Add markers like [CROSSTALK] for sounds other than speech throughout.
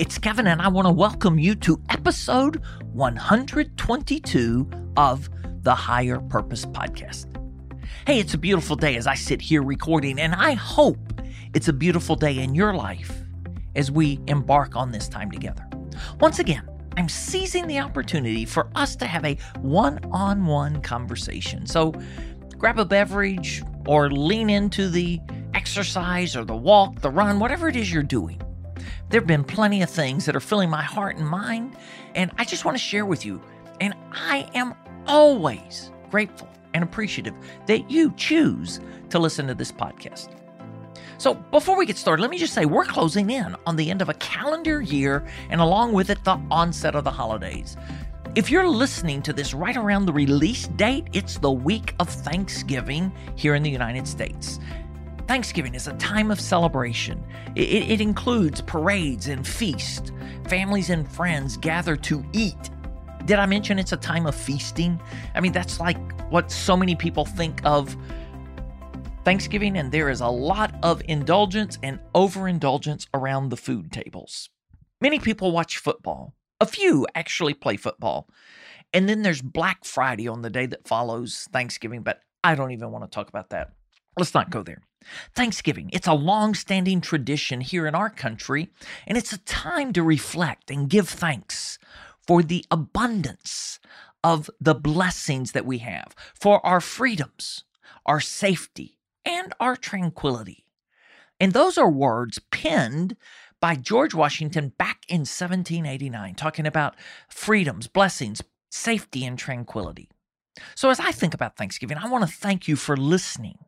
It's Kevin, and I want to welcome you to episode 122 of the Higher Purpose podcast. Hey, it's a beautiful day as I sit here recording, and I hope it's a beautiful day in your life as we embark on this time together. Once again, I'm seizing the opportunity for us to have a one on one conversation. So grab a beverage or lean into the exercise or the walk, the run, whatever it is you're doing. There have been plenty of things that are filling my heart and mind, and I just want to share with you. And I am always grateful and appreciative that you choose to listen to this podcast. So, before we get started, let me just say we're closing in on the end of a calendar year and along with it, the onset of the holidays. If you're listening to this right around the release date, it's the week of Thanksgiving here in the United States. Thanksgiving is a time of celebration. It, it, includes parades and feasts. Families and friends gather to eat. Did I mention it's a time of feasting? I mean, that's like what so many people think of Thanksgiving, and there is a lot of indulgence and overindulgence around the food tables. Many people watch football. A few actually play football. And then there's Black Friday on the day that follows Thanksgiving, but I don't even want to talk about that. Let's not go there. Thanksgiving, it's a long standing tradition here in our country, and it's a time to reflect and give thanks for the abundance of the blessings that we have, for our freedoms, our safety, and our tranquility. And those are words penned by George Washington back in 1789, talking about freedoms, blessings, safety, and tranquility. So, as I think about Thanksgiving, I want to thank you for listening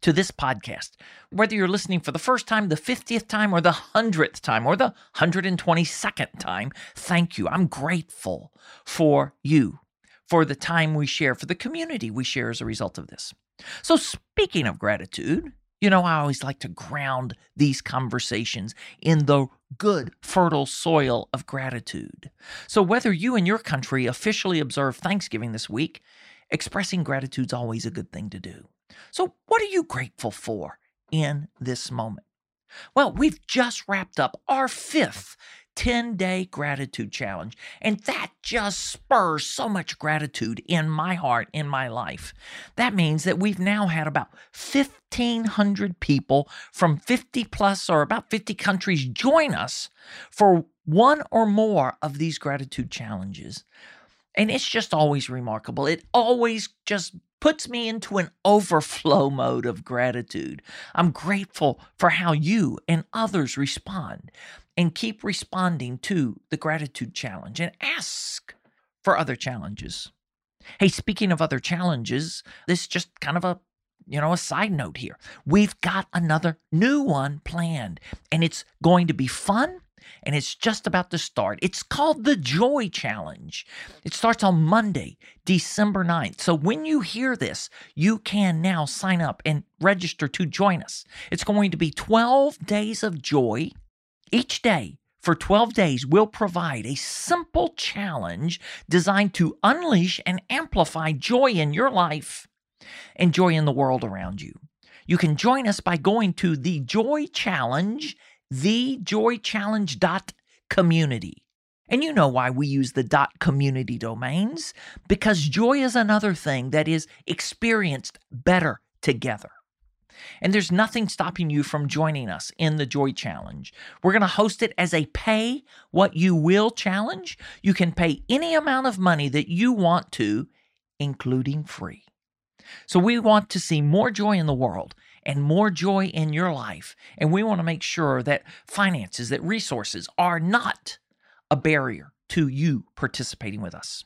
to this podcast. Whether you're listening for the first time, the 50th time, or the 100th time, or the 122nd time, thank you. I'm grateful for you, for the time we share, for the community we share as a result of this. So, speaking of gratitude, you know, I always like to ground these conversations in the good, fertile soil of gratitude. So, whether you and your country officially observe Thanksgiving this week, expressing gratitude is always a good thing to do. So, what are you grateful for in this moment? Well, we've just wrapped up our fifth 10 day gratitude challenge. And that just spurs so much gratitude in my heart, in my life. That means that we've now had about 1,500 people from 50 plus or about 50 countries join us for one or more of these gratitude challenges. And it's just always remarkable. It always just puts me into an overflow [LAUGHS] mode of gratitude. I'm grateful for how you and others respond and keep responding to the gratitude challenge and ask for other challenges. Hey, speaking of other challenges, this is just kind of a you know, a side note here. We've got another new one planned, and it's going to be fun and it's just about to start. It's called the Joy Challenge. It starts on Monday, December 9th. So when you hear this, you can now sign up and register to join us. It's going to be 12 days of joy. Each day, for 12 days, we'll provide a simple challenge designed to unleash and amplify joy in your life and joy in the world around you. You can join us by going to the Joy Challenge thejoychallenge.community. And you know why we use the dot community domains because joy is another thing that is experienced better together. And there's nothing stopping you from joining us in the Joy Challenge. We're going to host it as a pay what you will challenge. You can pay any amount of money that you want to, including free. So we want to see more joy in the world and more joy in your life. And we want to make sure that finances, that resources are not a barrier to you participating with us.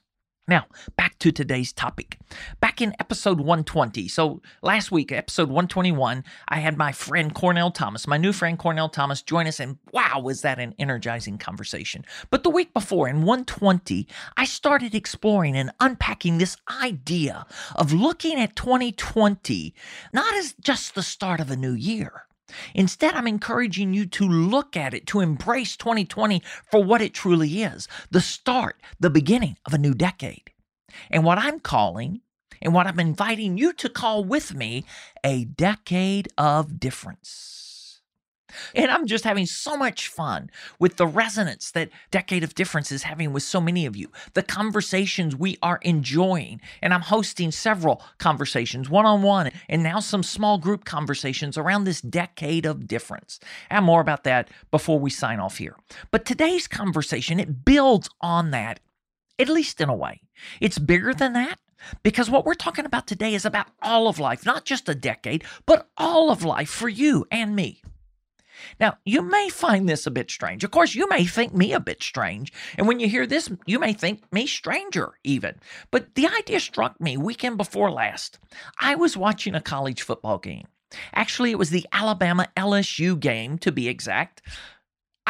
Now, back to today's topic. Back in episode 120, so last week, episode 121, I had my friend Cornell Thomas, my new friend Cornell Thomas, join us, and wow, was that an energizing conversation. But the week before, in 120, I started exploring and unpacking this idea of looking at 2020 not as just the start of a new year Instead, I'm encouraging you to look at it, to embrace 2020 for what it truly is the start, the beginning of a new decade. And what I'm calling, and what I'm inviting you to call with me, a decade of difference. And I'm just having so much fun with the resonance that Decade of Difference is having with so many of you, the conversations we are enjoying. And I'm hosting several conversations, one on one, and now some small group conversations around this Decade of Difference. And more about that before we sign off here. But today's conversation, it builds on that, at least in a way. It's bigger than that. Because what we're talking about today is about all of life, not just a decade, but all of life for you and me. Now, you may find this a bit strange. Of course, you may think me a bit strange. And when you hear this, you may think me stranger, even. But the idea struck me weekend before last. I was watching a college football game. Actually, it was the Alabama LSU game, to be exact.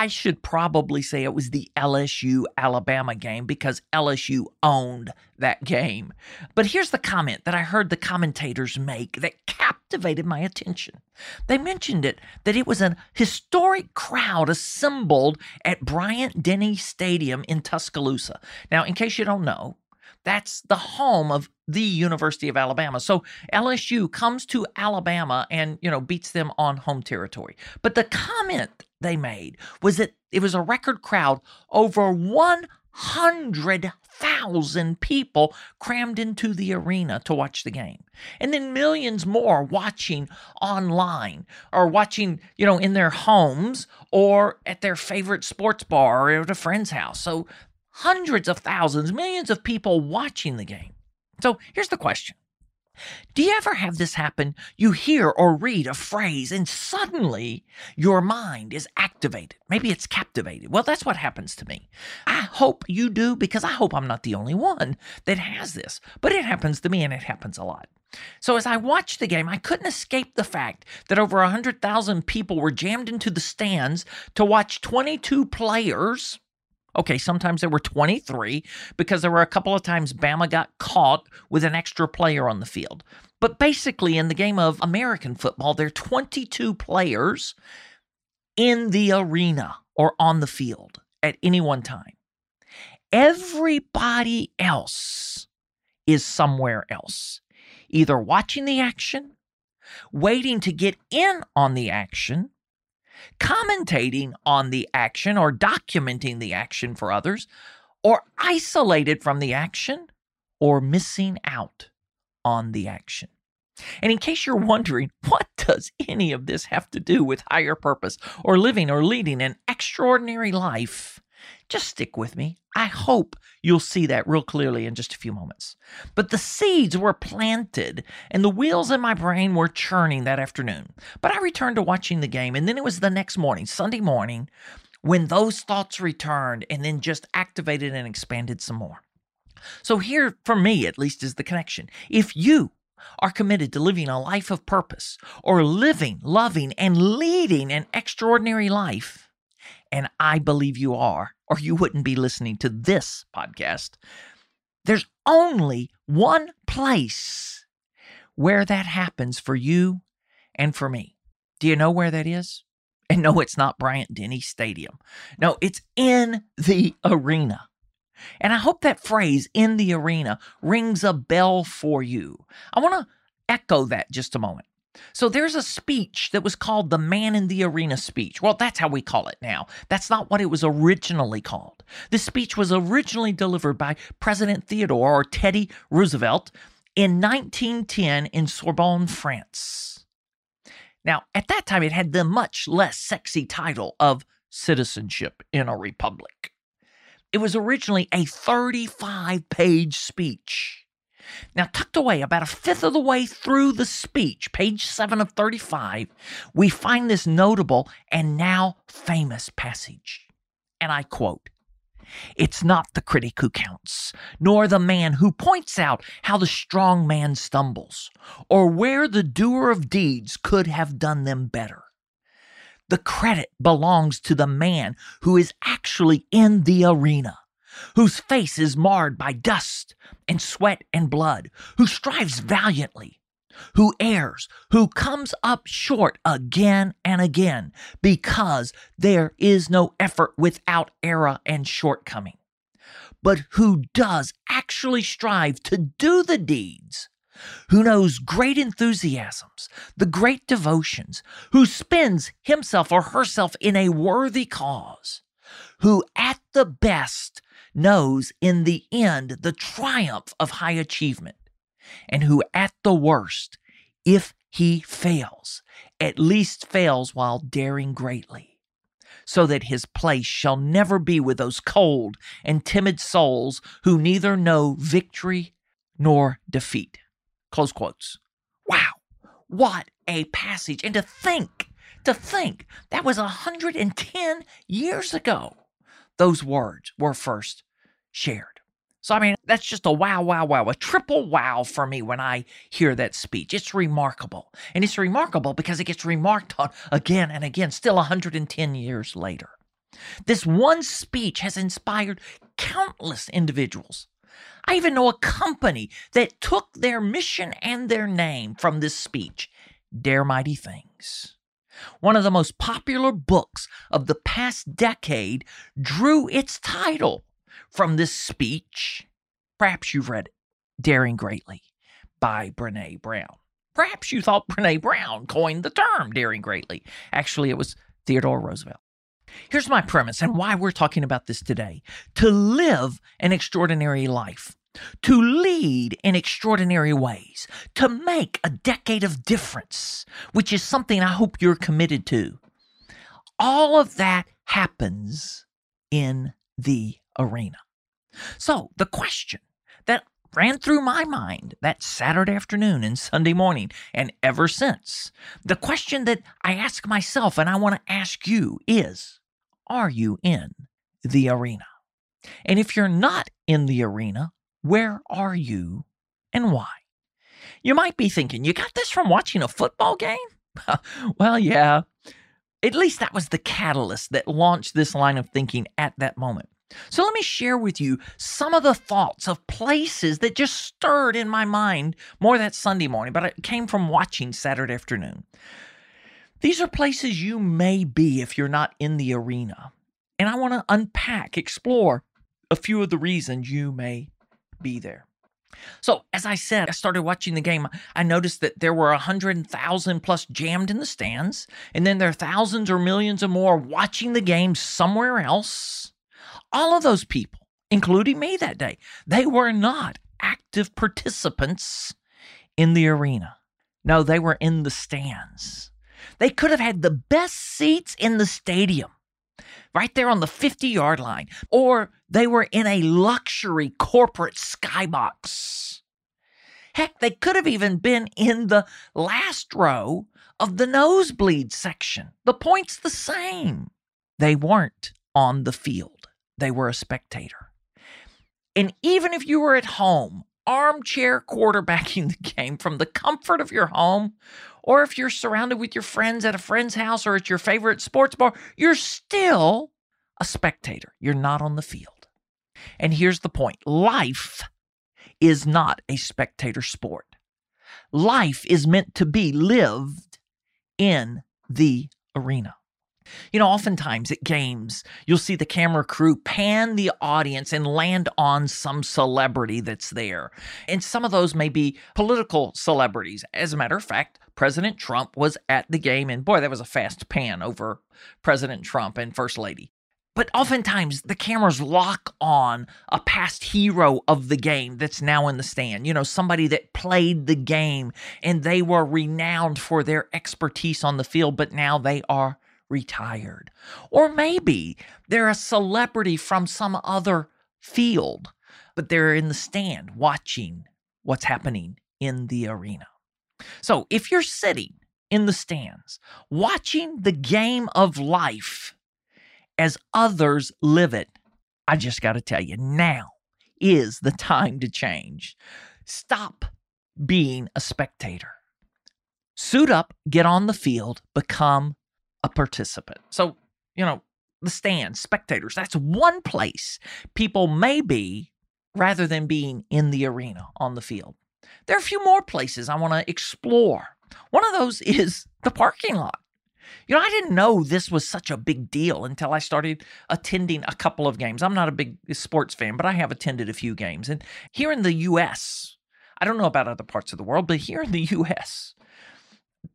I should probably say it was the LSU Alabama game because LSU owned that game. But here's the comment that I heard the commentators make that captivated my attention. They mentioned it that it was a historic crowd assembled at Bryant Denny Stadium in Tuscaloosa. Now, in case you don't know, that's the home of the University of Alabama. So LSU comes to Alabama and, you know, beats them on home territory. But the comment they made was that it was a record crowd over 100,000 people crammed into the arena to watch the game. And then millions more watching online or watching, you know, in their homes or at their favorite sports bar or at a friend's house. So hundreds of thousands, millions of people watching the game. So here's the question Do you ever have this happen? You hear or read a phrase and suddenly your mind is activated. Maybe it's captivated. Well, that's what happens to me. I hope you do because I hope I'm not the only one that has this. But it happens to me and it happens a lot. So as I watched the game, I couldn't escape the fact that over 100,000 people were jammed into the stands to watch 22 players Okay, sometimes there were 23 because there were a couple of times Bama got caught with an extra player on the field. But basically, in the game of American football, there are 22 players in the arena or on the field at any one time. Everybody else is somewhere else, either watching the action, waiting to get in on the action, commentating on the action or documenting the action for others, or isolated from the action, or missing out on the action. And in case you're wondering, what does any of this have to do with higher purpose or living or leading an extraordinary life? Just stick with me. I hope you'll see that real clearly in just a few moments. But the seeds were planted and the wheels in my brain were churning that afternoon. But I returned to watching the game, and then it was the next morning, Sunday morning, when those thoughts returned and then just activated and expanded some more. So, here, for me at least, is the connection. If you are committed to living a life of purpose or living, loving, and leading an extraordinary life, and I believe you are, or you wouldn't be listening to this podcast. There's only one place where that happens for you and for me. Do you know where that is? And no, it's not Bryant Denny Stadium. No, it's in the arena. And I hope that phrase in the arena rings a bell for you. I want to echo that just a moment. So there's a speech that was called the Man in the Arena speech. Well, that's how we call it now. That's not what it was originally called. This speech was originally delivered by President Theodore or Teddy Roosevelt in 1910 in Sorbonne, France. Now, at that time, it had the much less sexy title of Citizenship in a Republic. It was originally a 35 page speech. Now, tucked away about a fifth of the way through the speech, page 7 of 35, we find this notable and now famous passage. And I quote It's not the critic who counts, nor the man who points out how the strong man stumbles, or where the doer of deeds could have done them better. The credit belongs to the man who is actually in the arena, whose face is marred by dust and sweat and blood, who strives valiantly, who errs, who comes up short again and again, because there is no effort without error and shortcoming, but who does actually strive to do the deeds who knows great enthusiasms, the great devotions, who spends himself or herself in a worthy cause, who at the best knows in the end the triumph of high achievement, and who at the worst, if he fails, at least fails while daring greatly, so that his place shall never be with those cold and timid souls who neither know victory nor defeat. Close quotes. Wow. What a passage. And to think, to think, that was 110 years ago, those words were first shared. So, I mean, that's just a wow, wow, wow, a triple wow for me when I hear that speech. It's remarkable. And it's remarkable because it gets remarked on again and again, still 110 years later. This one speech has inspired countless individuals I even know a company that took their mission and their name from this speech Dare Mighty Things. One of the most popular books of the past decade drew its title from this speech. Perhaps you've read it, Daring Greatly by Brene Brown. Perhaps you thought Brene Brown coined the term daring greatly. Actually, it was Theodore Roosevelt. Here's my premise and why we're talking about this today. To live an extraordinary life, to lead in extraordinary ways, to make a decade of difference, which is something I hope you're committed to. All of that happens in the arena. So, the question that ran through my mind that Saturday afternoon and Sunday morning, and ever since, the question that I ask myself and I want to ask you is are you in the arena? And if you're not in the arena, where are you and why? You might be thinking, you got this from watching a football game? [LAUGHS] well, yeah. At least that was the catalyst that launched this line of thinking at that moment. So let me share with you some of the thoughts of places that just stirred in my mind more that Sunday morning, but it came from watching Saturday afternoon. These are places you may be if you're not in the arena. And I want to unpack, explore a few of the reasons you may be there. So, as I said, I started watching the game. I noticed that there were a hundred thousand plus jammed in the stands, and then there are thousands or millions or more watching the game somewhere else. All of those people, including me that day, they were not active participants in the arena. No, they were in the stands. They could have had the best seats in the stadium, right there on the 50 yard line, or they were in a luxury corporate skybox. Heck, they could have even been in the last row of the nosebleed section. The point's the same. They weren't on the field, they were a spectator. And even if you were at home, armchair quarterbacking [LAUGHS] the game from the comfort of your home or if you're surrounded with your friends at a friend's house or at your favorite sports bar, you're still a spectator. You're not on the field. And here's the point life is not a spectator sport. Life is meant to be lived in the arena. You know, oftentimes at games, you'll see the camera crew pan the audience and land on some celebrity that's there. And some of those may be political celebrities. As a matter of fact, President Trump was at the game, and boy, that was a fast pan over President Trump and First Lady. But oftentimes the cameras lock on a past hero of the game that's now in the stand. You know, somebody that played the game and they were renowned for their expertise on the field, but now they are retired. Or maybe they're a celebrity from some other field, but they're in the stand watching what's happening in the arena. So if you're sitting in the stands watching the game of life as others live it, I just got to tell you, now is the time to change. Stop being a spectator. Suit up, get on the field, become a participant. So, you know, the stands, spectators, that's one place people may be rather than being in the arena on the field. There are a few more places I want to explore. One of those [LAUGHS] is the parking lot. You know, I didn't know this was such a big deal until I started attending a couple of games. I'm not a big sports fan, but I have attended a few games. And here in the US, I don't know about other parts of the world, but here in the [LAUGHS] US,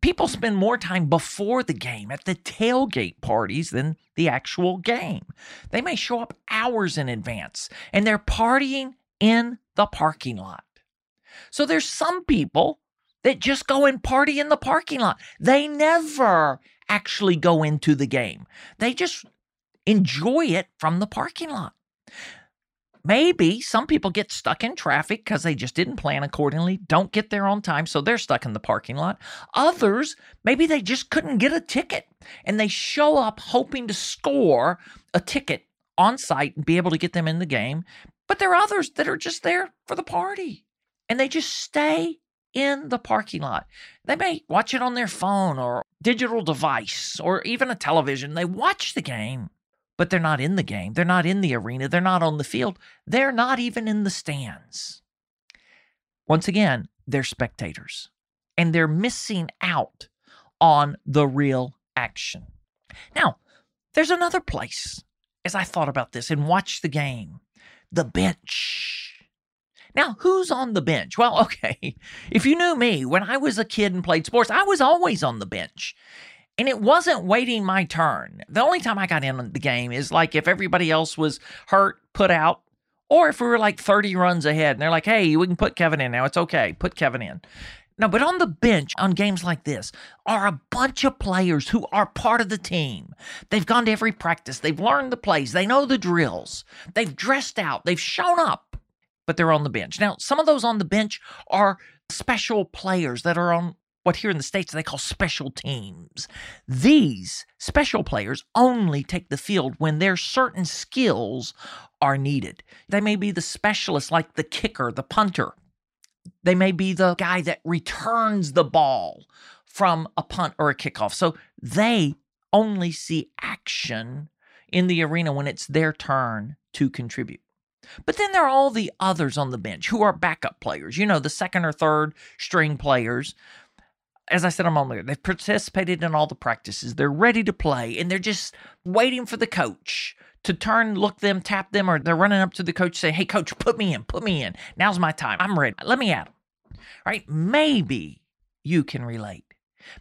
people spend more time before the game at the tailgate parties than the actual game. They may show up hours in advance and they're partying in the parking lot. So there's some people that just go and party in the parking lot. They never actually go into the game. They just enjoy it from the parking lot. Maybe some people get stuck in traffic because they just didn't plan accordingly, don't get there on time, so they're stuck in the parking lot. Others, maybe they just couldn't get a ticket and they show up hoping to score a ticket on site and be able to get them in the game. But there are others that are just there for the party and they just stay in the parking lot. They may watch it on their phone or digital device or even a television. They watch the game but they're not in the game. They're not in the arena. They're not on the field. They're not even in the stands. Once again, they're spectators and they're missing out on the real action. Now, there's another place as I thought about this and watched the game the bench. Now, who's on the bench? Well, [LAUGHS] okay, if you knew me, when I was a kid and played sports, I was always on the bench. And it wasn't waiting my turn. The only time I got in the game is like if everybody else was hurt, put out, or if we were like 30 runs ahead and they're like, hey, we can put Kevin in now. It's okay. Put Kevin in. No, but on the bench on games like this are a bunch of players who are part of the team. They've gone to every practice, they've learned the plays, they know the drills, they've dressed out, they've shown up, but they're on the bench. Now, some of those on the bench are special players that are on what here in the States they call special teams. These special players only take the field when their certain skills are needed. They may be the specialist, like the kicker, the punter. They may be the guy that returns the ball from a punt or a kickoff. So they only see action in the arena when it's their turn to contribute. But then there are all the others on the bench who are backup players, you know, the second or third string players as I said a moment ago, they've participated in all the practices. They're ready to play, and they're just waiting for the coach to turn, look them, tap them, or they're running up to the coach saying, Hey, coach, put me in, put me in. Now's my time. I'm ready. Let me at them. Right? Maybe you can relate.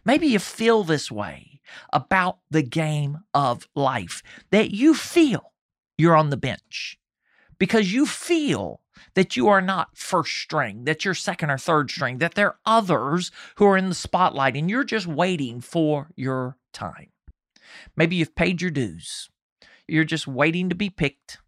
Maybe you feel this way about the game of life that you feel you're on the bench because you feel that you are not first string, that you're second or third string, that there are others who are in the spotlight and you're just waiting for your time. Maybe you've paid your dues. You're just waiting to be picked.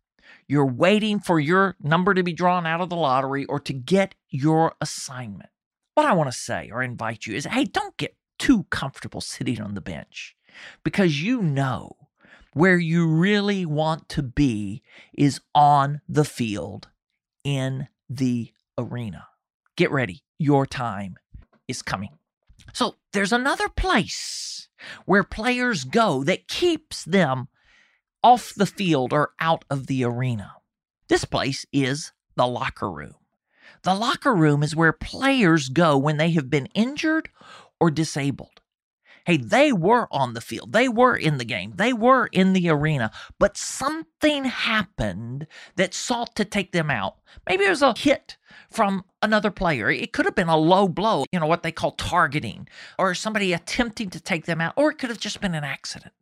You're waiting for your number to be drawn out of the lottery or to get your assignment. What I want to say or invite you is hey, don't get too comfortable sitting on the bench because you know where you really want to be is on the field in the arena. Get ready, your time is coming. So there's another place where players go that keeps them off the field or out of the arena. This place is the locker room. The locker room is where players go when they have been injured or disabled. Hey, they were on the field. They were in the game. They were in the arena. But something happened that sought to take them out. Maybe it was a hit from another player. It could have been a low blow, you know, what they call targeting, or somebody attempting to take them out, or it could have just been an accident.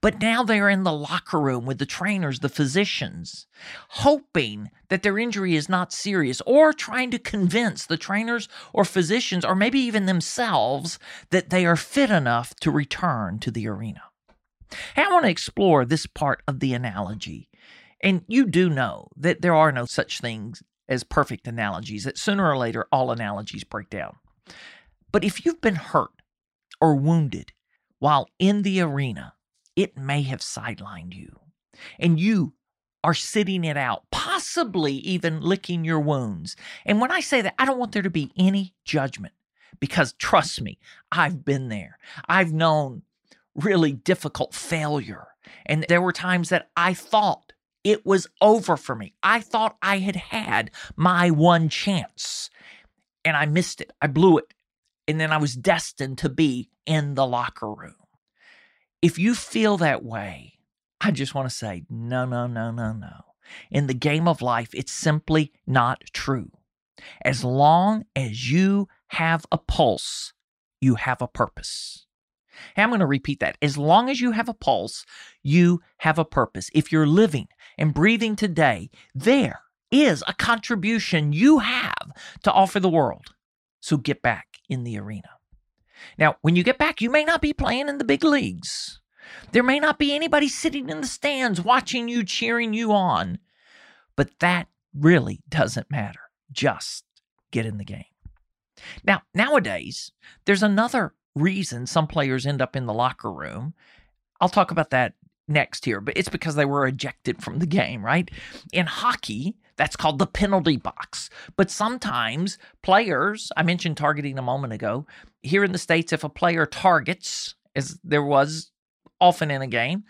But now they're in the locker room with the trainers, the physicians, hoping that their injury is not serious or trying to convince the trainers or physicians or maybe even themselves that they are fit enough to return to the arena. Hey, I want to explore this part of the analogy. And you do know that there are no such things as perfect analogies, that sooner or later all analogies break down. But if you've been hurt or wounded while in the arena, it may have sidelined you. And you are sitting it out, possibly even licking your wounds. And when I say that, I don't want there to be any judgment because trust me, I've been there. I've known really difficult failure. And there were times that I thought it was over for me. I thought I had had my one chance and I missed it. I blew it. And then I was destined to be in the locker room. If you feel that way, I just want to say, no, no, no, no, no. In the game of life, it's simply not true. As long as you have a pulse, you have a purpose. Hey, I'm going to repeat that. As long as you have a pulse, you have a purpose. If you're living and breathing today, there is a contribution you have to offer the world. So get back in the arena. Now, when you get back, you may not be playing in the big leagues. There may not be anybody sitting in the stands watching you, cheering you on, but that really doesn't matter. Just get in the game. Now, nowadays, there's another reason some players end up in the locker room. I'll talk about that next here, but it's because they were ejected from the game, right? In hockey, that's called the penalty box. But sometimes players, I mentioned targeting a moment ago, here in the States, if a player targets, as there was often in a game,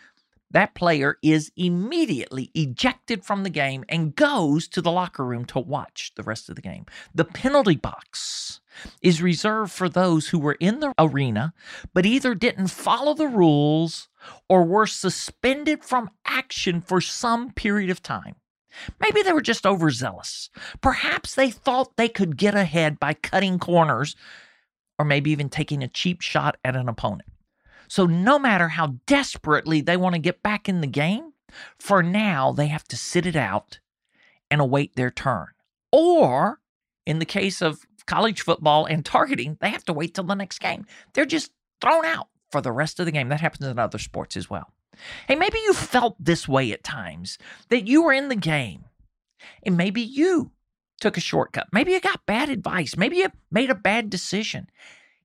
that player is immediately ejected from the game and goes to the locker room to watch the rest of the game. The penalty box is reserved for those who were in the arena but either didn't follow the rules or were suspended from action for some period of time. Maybe they were just overzealous. Perhaps they thought they could get ahead by cutting corners or maybe even taking a cheap shot at an opponent. So, no matter how desperately they want to get back in the game, for now they have to sit it out and await their turn. Or, in the case of college football and targeting, they have to wait till the next game. They're just thrown out for the rest of the game. That happens in other sports as well. Hey, maybe you felt this way at times that you were in the game and maybe you took a shortcut. Maybe you got bad advice. Maybe you made a bad decision.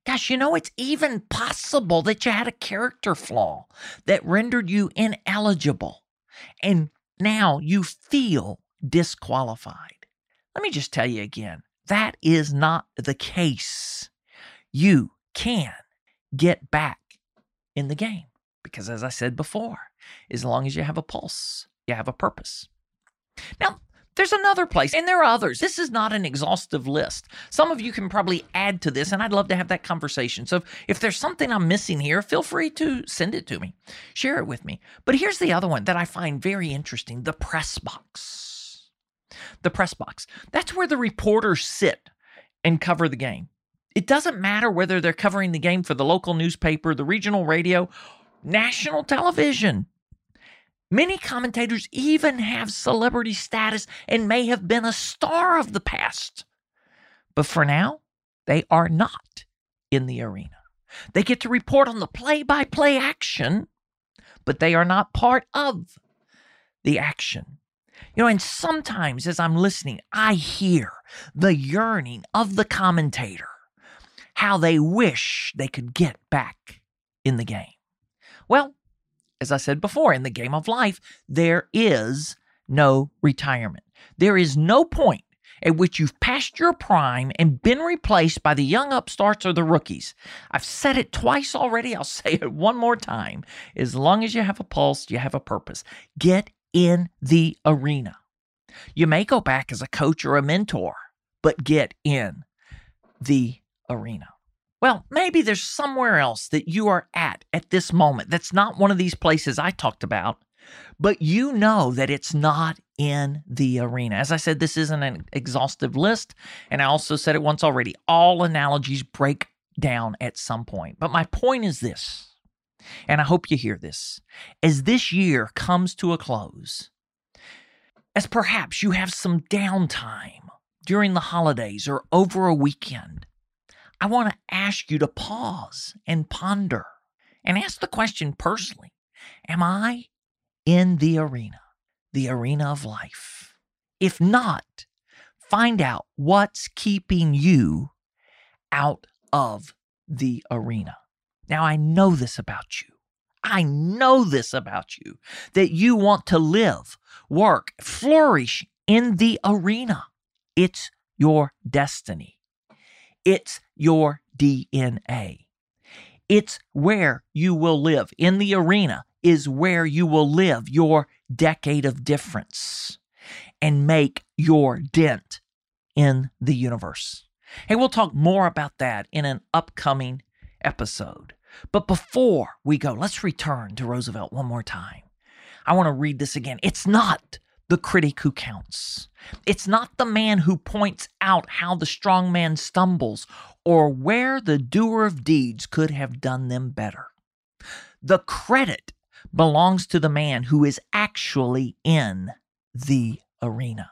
Gosh, you know, it's even possible that you had a character flaw that rendered you ineligible. And now you feel disqualified. Let me just tell you again that is not the case. You can get back in the game because, as I said before, as long as you have a pulse, you have a purpose. Now, there's another place, and there are others. This is not an exhaustive list. Some of you can probably add to this, and I'd love to have that conversation. So if there's something I'm missing here, feel free to send it to me, share it with me. But here's the other one that I find very interesting the press box. The press box. That's where the reporters sit and cover the game. It doesn't matter whether they're covering the game for the local newspaper, the regional radio, national television. Many commentators even have celebrity status and may have been a star of the past. But for now, they are not in the arena. They get to report on the play by play action, but they are not part of the action. You know, and sometimes as I'm listening, I hear the yearning of the commentator, how they wish they could get back in the game. Well, as I said before, in the game of life, there is no retirement. There is no point at which you've passed your prime and been replaced by the young upstarts or the rookies. I've said it twice already. I'll [LAUGHS] say it one more time. As long as you have a pulse, you have a purpose. Get in the arena. You may go back as a coach or a mentor, but get in the arena. Well, maybe there's somewhere else that you are at at this moment that's not one of these places I talked about, but you know that it's not in the arena. As I said, this isn't an exhaustive list. And I also said it once already all analogies break down at some point. But my point is this, and I hope you hear this as this year comes to a close, as perhaps you have some downtime during the holidays or over a weekend I want to ask you to pause and ponder and ask the question personally Am I in the arena, the arena of life? If not, find out what's keeping you out of the arena. Now, I know this about you. I know this about you that you want to live, work, flourish in the arena. It's your destiny, it's your DNA. It's where you will live. In the arena is where you will live your decade of difference and make your dent in the universe. Hey, we'll talk more about that in an upcoming episode. But before we go, let's return to Roosevelt one more time. I want to read this again. It's not the critic who counts. It's not the man who points out how the strong man stumbles or where the doer of deeds could have done them better. The credit belongs to the man who is actually in the arena,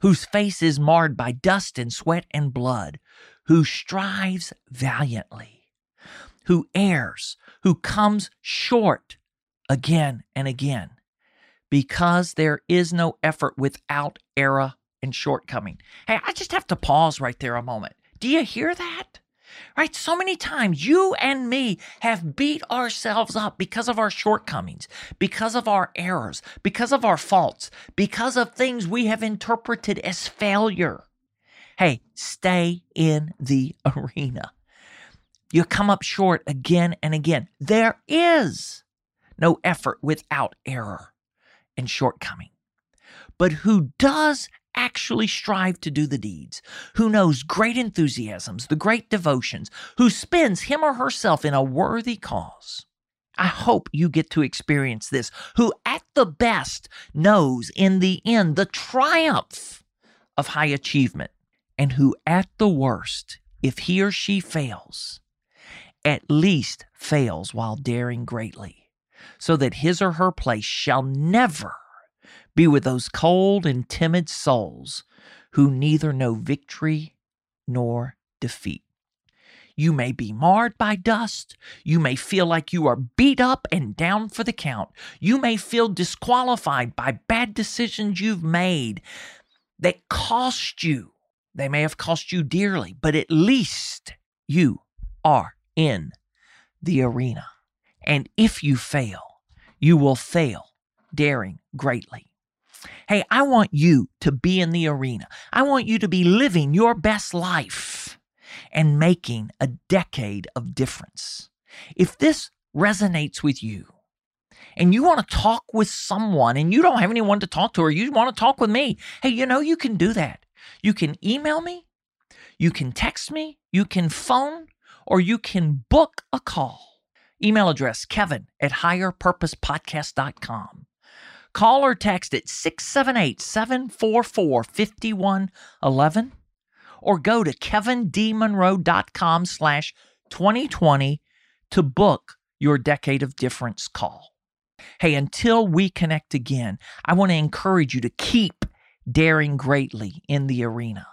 whose face is marred by dust and sweat and blood, who strives valiantly, who errs, who comes short again and again, because there is no effort without error and shortcoming. Hey, I just have to pause right there a moment. Do you hear that? Right? So many times you and me have beat ourselves up because of our shortcomings, because of our errors, because of our faults, because of things we have interpreted as failure. Hey, stay in the [LAUGHS] arena. You come up short again and again. There is no effort without error and shortcoming. But who does actually strive to do the deeds, who knows great enthusiasms, the great devotions, who spends him or herself in a worthy cause. I hope you get to experience this, who at the best knows in the end the triumph of high achievement, and who at the worst, if he or she fails, at least fails while daring greatly, so that his or her place shall never be with those cold and timid souls who neither know victory nor defeat. You may be marred by dust. You may feel like you are beat up and down for the count. You may feel disqualified by bad decisions you've made that cost you. They may have cost you dearly, but at least you are in the arena. And if you fail, you will fail daring greatly. Hey, I want you to be in the arena. I want you to be living your best life and making a decade of difference. If this resonates with you, and you want to talk with someone and you don't have anyone to talk to, or you want to talk with me, hey, you know, you can do that. You can email me, you can text me, you can phone, or you can book a call. Email address kevin at higherpurposepodcast.com. Call or text at 678 744 5111 or go to kevindmonroe.com slash 2020 to book your Decade of Difference call. Hey, until we connect again, I want to encourage you to keep daring greatly in the arena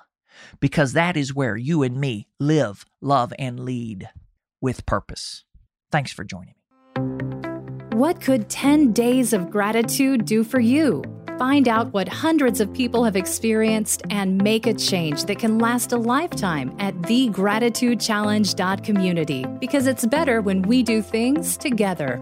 because that is where you and me live, love, and lead with purpose. Thanks for joining me. What could 10 days of gratitude do for you? Find out what hundreds of people have experienced and make a change that can last a lifetime at thegratitudechallenge.community because it's better when we do things together.